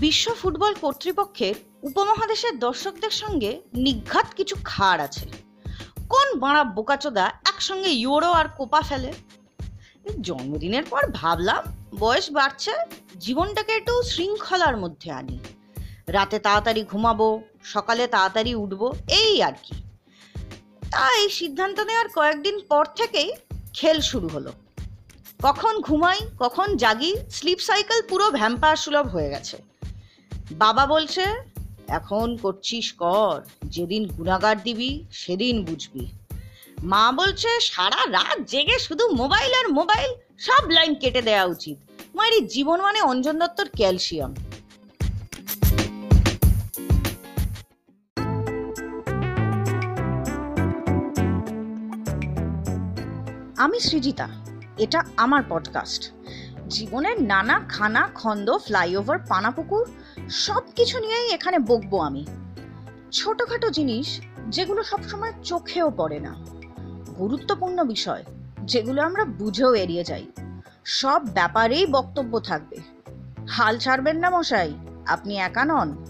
বিশ্ব ফুটবল কর্তৃপক্ষের উপমহাদেশের দর্শকদের সঙ্গে নিঘাত কিছু খাড় আছে। কোন বাঁড়া বোকাচোদা একসঙ্গে ইউরো আর কোপা ফেলে? জন্মদিনের পর ভাবলাম, বয়স বাড়ছে, জীবনটাকে একটু শৃঙ্খলার মধ্যে আনি। রাতে তাড়াতাড়ি ঘুমাবো, সকালে তাড়াতাড়ি উঠবো, এই আর কি। তা এই সিদ্ধান্ত নেওয়ার কয়েকদিন পর থেকেই খেল শুরু হলো। কখন ঘুমাই, কখন জাগি, স্লিপ সাইকেল পুরো ভ্যাম্পায়ার সুলভ হয়ে গেছে। বাবা বলছে, এখন করছিস কর, যেদিন গুণাগার দিবি, সেদিন বুঝবি। মা বলছে, সারা রাত জেগে শুধু মোবাইল আর মোবাইল, সব লাইন কেটে দেওয়া উচিত। মায়ের জীবন মানে অঞ্জন দত্তর ক্যালসিয়াম। আমি সৃজিতা, এটা আমার পডকাস্ট জীবনের নানা খানা খন্দ, ফ্লাইওভার, পানাপুকুর সব কিছু নিয়েই এখানে বকবো আমি। ছোটখাটো জিনিস যেগুলো সবসময় চোখেও পড়ে না। গুরুত্বপূর্ণ বিষয় যেগুলো আমরা বুঝেও এড়িয়ে যাই। সব ব্যাপারেই বক্তব্য থাকবে। হাল ছাড়বেন না মশাই, আপনি একা নন।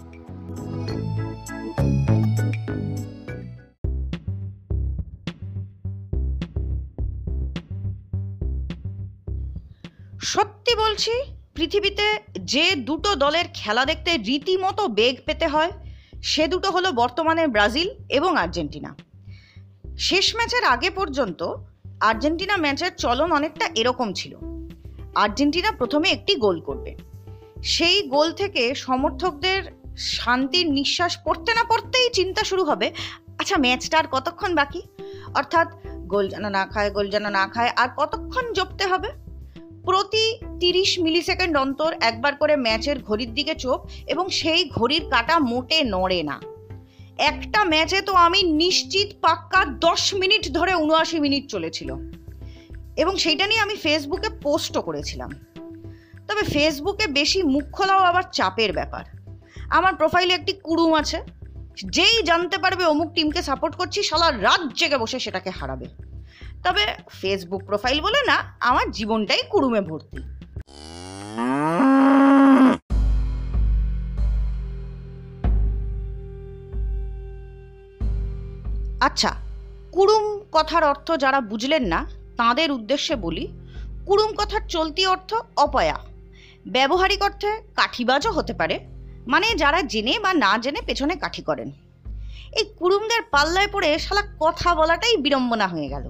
সত্যি বলছি, পৃথিবীতে যে দুটো দলের খেলা দেখতে রীতিমতো বেগ পেতে হয়, সে দুটো হলো বর্তমানে ব্রাজিল এবং আর্জেন্টিনা। শেষ ম্যাচের আগে পর্যন্ত আর্জেন্টিনা ম্যাচের চলন অনেকটা এরকম ছিল। আর্জেন্টিনা প্রথমে একটি গোল করবে। সেই গোল থেকে সমর্থকদের শান্তির নিঃশ্বাস পড়তে না পড়তেই চিন্তা শুরু হবে আচ্ছা ম্যাচটা আর কতক্ষণ বাকি? অর্থাৎ গোল যেন না খায়, গোল যেন না খায়, আর কতক্ষণ জপতে হবে? প্রতি তিরিশ মিলি সেকেন্ড অন্তর একবার করে ম্যাচের ঘড়ির দিকে চোখ এবং সেই ঘড়ির কাটা মোটে নড়ে না। একটা ম্যাচে তো আমি নিশ্চিত পাক্কা দশ মিনিট ধরে উনআশি মিনিট চলেছিল। এবং সেইটা নিয়ে আমি ফেসবুকে পোস্টও করেছিলাম। তবে ফেসবুকে বেশি মুখ খোলাও আবার চাপের ব্যাপার। আমার প্রোফাইলে একটি কুড়ুম আছে। যেই জানতে পারবে অমুক টিমকে সাপোর্ট করছি সালা রাত জেগে বসে সেটাকে হারাবে। তবে ফেসবুক প্রোফাইল বলে না, আমার জীবনটাই কুড়ুমে ভর্তি। আচ্ছা কুড়ুম কথার অর্থ যারা বুঝলেন না, তাদের উদ্দেশ্যে বলি, কুড়ুম কথার চলতি অর্থ অপয়া। ব্যবহারিক অর্থে কাঠিবাজও হতে পারে মানে যারা জেনে বা না জেনে পেছনে কাঠি করেন। এই কুড়ুমদের পাল্লায় পড়ে শালা কথা বলাটাই বিড়ম্বনা হয়ে গেল।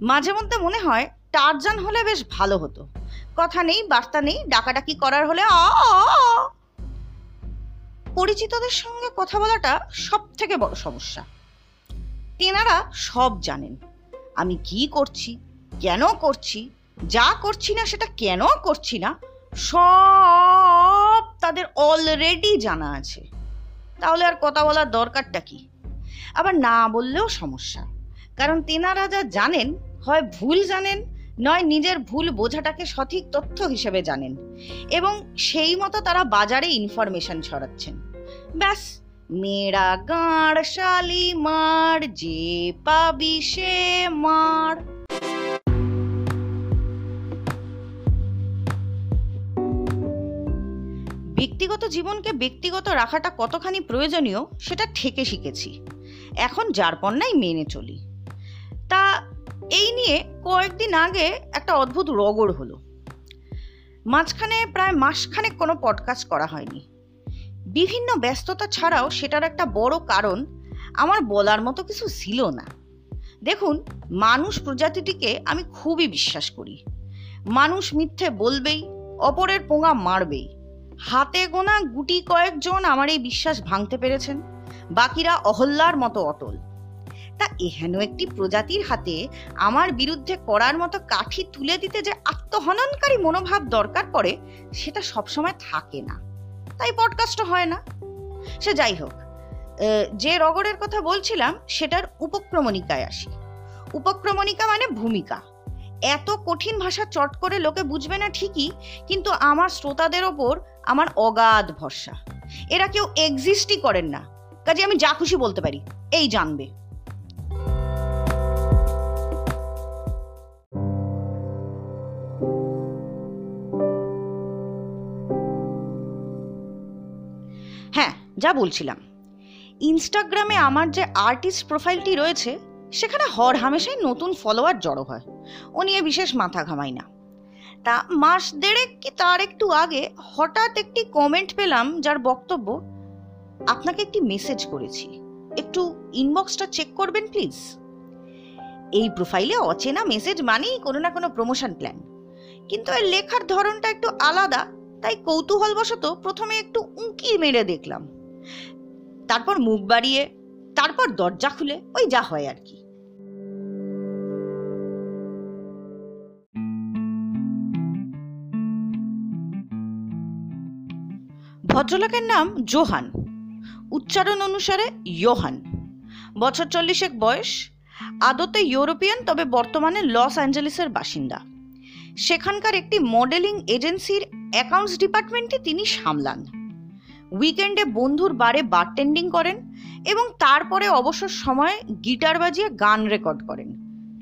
মাঝে মধ্যে মনে হয়, টারজান হলে বেশ ভালো হতো। কথা নেই, বার্তা নেই, ডাকাডাকি করার হলে অ পরিচিতদের সঙ্গে কথা বলাটা সব থেকে বড় সমস্যা। তেনারা সব জানেন। আমি কি করছি, কেন করছি, যা করছি না সেটা কেন করছি না, সব তাদের অলরেডি জানা আছে। তাহলে আর কথা বলার দরকারটা কি? আবার না বললেও সমস্যা। কারণ তেনারা যা জানেন, হয় ভুল জানেন, নয় নিজের ভুল বোঝাটাকে সঠিক তথ্য হিসেবে জানেন। এবং সেই মতো তারা বাজারে ইনফরমেশন ছড়াচ্ছেন। ব্যাস মেয়েরা গাঁড় শালি মার, যে পাবি সে মার। ব্যক্তিগত জীবনকে ব্যক্তিগত রাখাটা কতখানি প্রয়োজনীয়, সেটা ঠেকে শিখেছি। এখন যার পণ্যাই মেনে চলি। তা এই নিয়ে কয়েকদিন আগে একটা অদ্ভুত রগড় হলো। মাঝখানে প্রায় মাসখানেক কোনো পডকাস্ট করা হয়নি। বিভিন্ন ব্যস্ততা ছাড়াও সেটার একটা বড় কারণ আমার বলার মতো কিছু ছিল না। দেখুন, মানুষ প্রজাতিটিকে আমি খুবই বিশ্বাস করি। মানুষ মিথ্যে বলবেই, অপরের পোঙা মারবেই। হাতে গোনা গুটি কয়েকজন আমার এই বিশ্বাস ভাঙতে পেরেছেন, বাকিরা অহল্যার মতো অটল। তা এহেন একটি প্রজাতির হাতে আমার বিরুদ্ধে করার মতো কাঠি তুলে দিতে যে আত্মহননকারী মনোভাব দরকার পড়ে, সেটা সবসময় থাকে না। তাই পডকাস্ট হয় না। সে যাই হোক যে রগড়ের কথা বলছিলাম, সেটার উপক্রমণিকায় আসি। উপক্রমণিকা মানে ভূমিকা। এত কঠিন ভাষা চট করে লোকে বুঝবে না ঠিকই, কিন্তু আমার শ্রোতাদের ওপর আমার অগাধ ভরসা। এরা কেউ এক্সিস্টই করেন না। কাজে আমি যা খুশি বলতে পারি, এই জানবে। যা বলছিলাম। ইনস্টাগ্রামে আমার যে আর্টিস্ট প্রোফাইলটি রয়েছে, সেখানে হর হামেশাই নতুন ফলোয়ার জড়ো হয়। ও নিয়ে বিশেষ মাথা ঘামাই না। তা মাস দেড়েক কি তার একটু আগে হঠাৎ একটি কমেন্ট পেলাম, যার বক্তব্য, আপনাকে একটি মেসেজ করেছি। একটু ইনবক্সটা চেক করবেন প্লিজ এই প্রোফাইলে অচেনা মেসেজ মানেই কোনো না কোনো প্রমোশন প্ল্যান কিন্তু এর লেখার ধরনটা একটু আলাদা, তাই কৌতূহলবশত প্রথমে একটু উঁকি মেরে দেখলাম। তারপর মুখ বাড়িয়ে, তারপর দরজা খুলে, ওই যা হয় আর কি। ভদ্রলোকের নাম জোহান। উচ্চারণ অনুসারে ইয়োহান। বছর চল্লিশেক বয়স। আদতে ইউরোপিয়ান, তবে বর্তমানে লস অ্যাঞ্জেলেসের বাসিন্দা। সেখানকার একটি মডেলিং এজেন্সির অ্যাকাউন্টস ডিপার্টমেন্টে তিনি সামলান। উইকেন্ডে বন্ধুর বারে বারটেন্ডিং করেন এবং তারপরে অবসর সময় গিটার বাজিয়ে গান রেকর্ড করেন।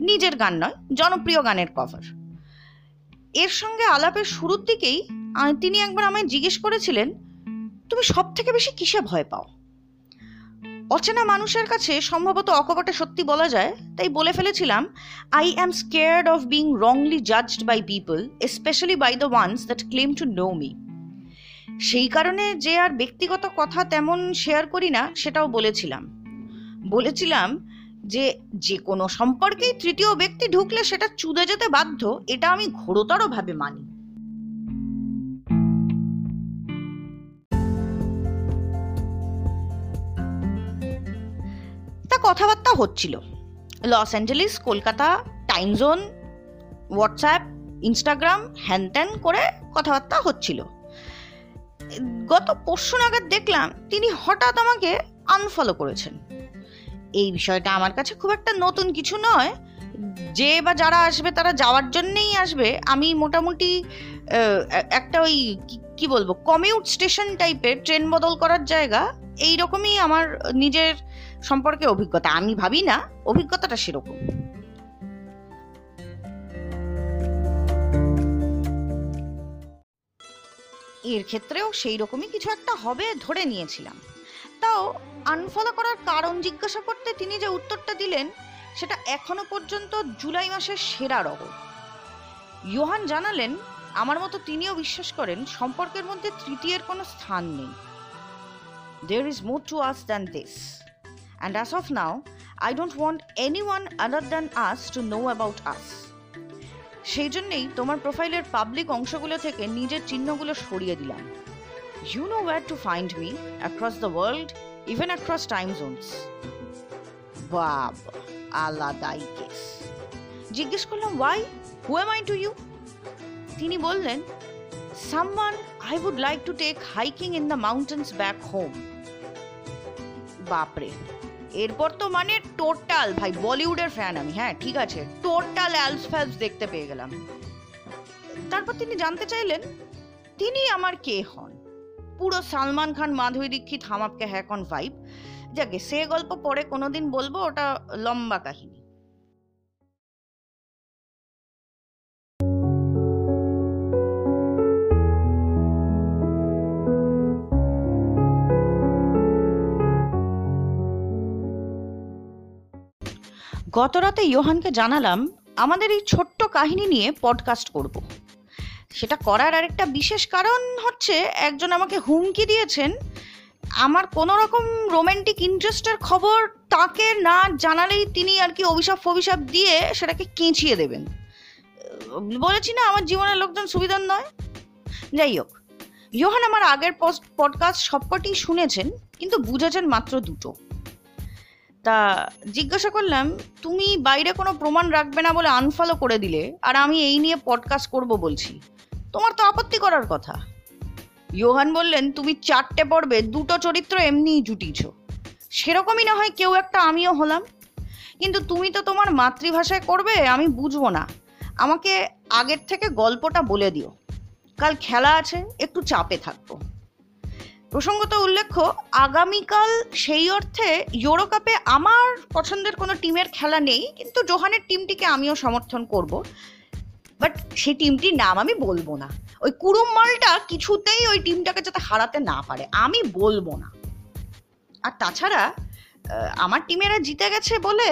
নিজের গান নয়, জনপ্রিয় গানের কভার এর সঙ্গে আলাপের শুরুর দিকেই তিনি একবার আমায় জিজ্ঞেস করেছিলেন, তুমি সব থেকে বেশি কিসে ভয় পাও? অচেনা মানুষের কাছে সম্ভবত অকপটে সত্যি বলা যায়, তাই বলে ফেলেছিলাম I am scared of being wrongly judged by people specially by the ones that claim to know me সেই কারণে যে আর ব্যক্তিগত কথা তেমন শেয়ার করি না, সেটাও বলেছিলাম। বলেছিলাম যে যে কোনো সম্পর্কেই তৃতীয় ব্যক্তি ঢুকলে সেটা চুদে যেতে বাধ্য, এটা আমি ঘোরতরভাবে মানি। তা কথাবার্তা হচ্ছিল। Los Angeles, Kolkata time zone WhatsApp, Instagram হ্যান ত্যান করে কথাবার্তা হচ্ছিল। গত পরশু নাগাদ দেখলাম তিনি হঠাৎ আমাকে আনফলো করেছেন। এই বিষয়টা আমার কাছে খুব একটা নতুন কিছু নয়। যে বা যারা আসবে তারা যাওয়ার জন্যেই আসবে। আমি মোটামুটি একটা ওই কি- বলব কমিউট স্টেশন টাইপের ট্রেন বদল করার জায়গা এই রকমই আমার নিজের সম্পর্কে অভিজ্ঞতা। আমি ভাবি না, অভিজ্ঞতাটা সেরকম। এর ক্ষেত্রেও সেই রকমই কিছু একটা হবে ধরে নিয়েছিলাম তাও আনফলো করার কারণ জিজ্ঞাসা করতে তিনি যে উত্তরটা দিলেন সেটা এখনও পর্যন্ত জুলাই মাসের সেরা রকম ইয়োহান জানালেন আমার মতো তিনিও বিশ্বাস করেন সম্পর্কের মধ্যে তৃতীয়ের কোনো স্থান নেই there is more to us than this. And as of now, I don't want anyone other than us to know about us. সেই জন্যেই তোমার প্রোফাইলের পাবলিক অংশগুলো থেকে নিজের চিহ্নগুলো সরিয়ে দিলাম। You know where to find me across the world even across time zones বাব আলাদাই কেস জিজ্ঞেস করলাম why who am I to you তিনি বললেন someone I would like to take hiking in the mountains back home বাপরে এরপর তো মানে টোটাল, ভাই, বলিউডের ফ্যান আমি হ্যাঁ ঠিক আছে। টোটাল অ্যালস ফ্যালস দেখতে পেয়ে গেলাম। তারপর তিনি জানতে চাইলেন, তিনি আমার কে হন? পুরো সালমান খান, মাধুরী দীক্ষিত, হামাপকে হ্যাকন ভাইব। যাকে সে গল্প পরে কোনোদিন বলব, ওটা লম্বা কাহিনী। গতরাতে ইয়োহানকে জানালাম, আমাদের এই ছোট্ট কাহিনী নিয়ে পডকাস্ট করব। সেটা করার আরেকটা বিশেষ কারণ হচ্ছে, একজন আমাকে হুমকি দিয়েছেন। আমার কোনো রকম রোমান্টিক ইন্টারেস্টের খবর তাকে না জানালেই তিনি আর কি অভিশাপ ফভিশাপ দিয়ে সেটাকে কেঁচিয়ে দেবেন। বলেছি না, আমার জীবনের লোকজন সুবিধার নয়। যাই হোক, ইয়োহান আমার আগের পডকাস্ট সবকটি শুনেছেন, কিন্তু বুঝেছেন মাত্র দুটো। তা জিজ্ঞাসা করলাম, তুমি বাইরে কোনো প্রমাণ রাখবে না বলে আনফলো করে দিলে, আর আমি এই নিয়ে পডকাস্ট করব বলছি। তোমার তো আপত্তি করার কথা। ইয়োহান বললেন, তুমি চারটে পর্বে দুটো চরিত্র এমনিই জুটিয়েছ। সেরকমই না হয় কেউ একটা আমিও হলাম। কিন্তু তুমি তো তোমার মাতৃভাষায় করবে, আমি বুঝব না। আমাকে আগের থেকে গল্পটা বলে দিও। কাল খেলা আছে, একটু চাপে থাকব। প্রসঙ্গত উল্লেখ্য, আগামীকাল সেই অর্থে ইউরো কাপে আমার পছন্দের কোনো টিমের খেলা নেই, কিন্তু জোহানের টিমটিকে আমিও সমর্থন করব। বাট সেই টিমটির নাম আমি বলব না। ওই কুড়ুম মালটা কিছুতেই ওই টিমটাকে যাতে হারাতে না পারে, আমি বলব না। আর তাছাড়া আমার টিমেরা জিতে গেছে বলে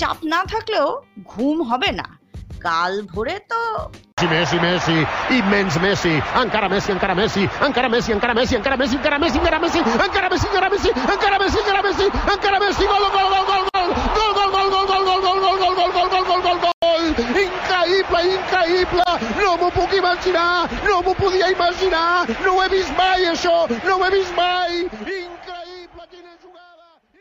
চাপ না থাকলেও ঘুম হবে না। Cal voler. Messi, Messi, Messi, immens Messi, encara Messi, encara Messi, encara Messi, encara Messi, encara Messi, encara Messi, encara Messi, encara Messi, encara Messi, encara Messi, encara Messi, encara Messi, gol, gol, gol, gol, gol, gol, gol, gol, gol, gol, gol, gol, gol, gol, gol, gol, gol, gol, gol, increïble, increïble, no m'ho puc imaginar, no m'ho podia imaginar, no ho he vist mai, això, no ho he vist mai, increïble.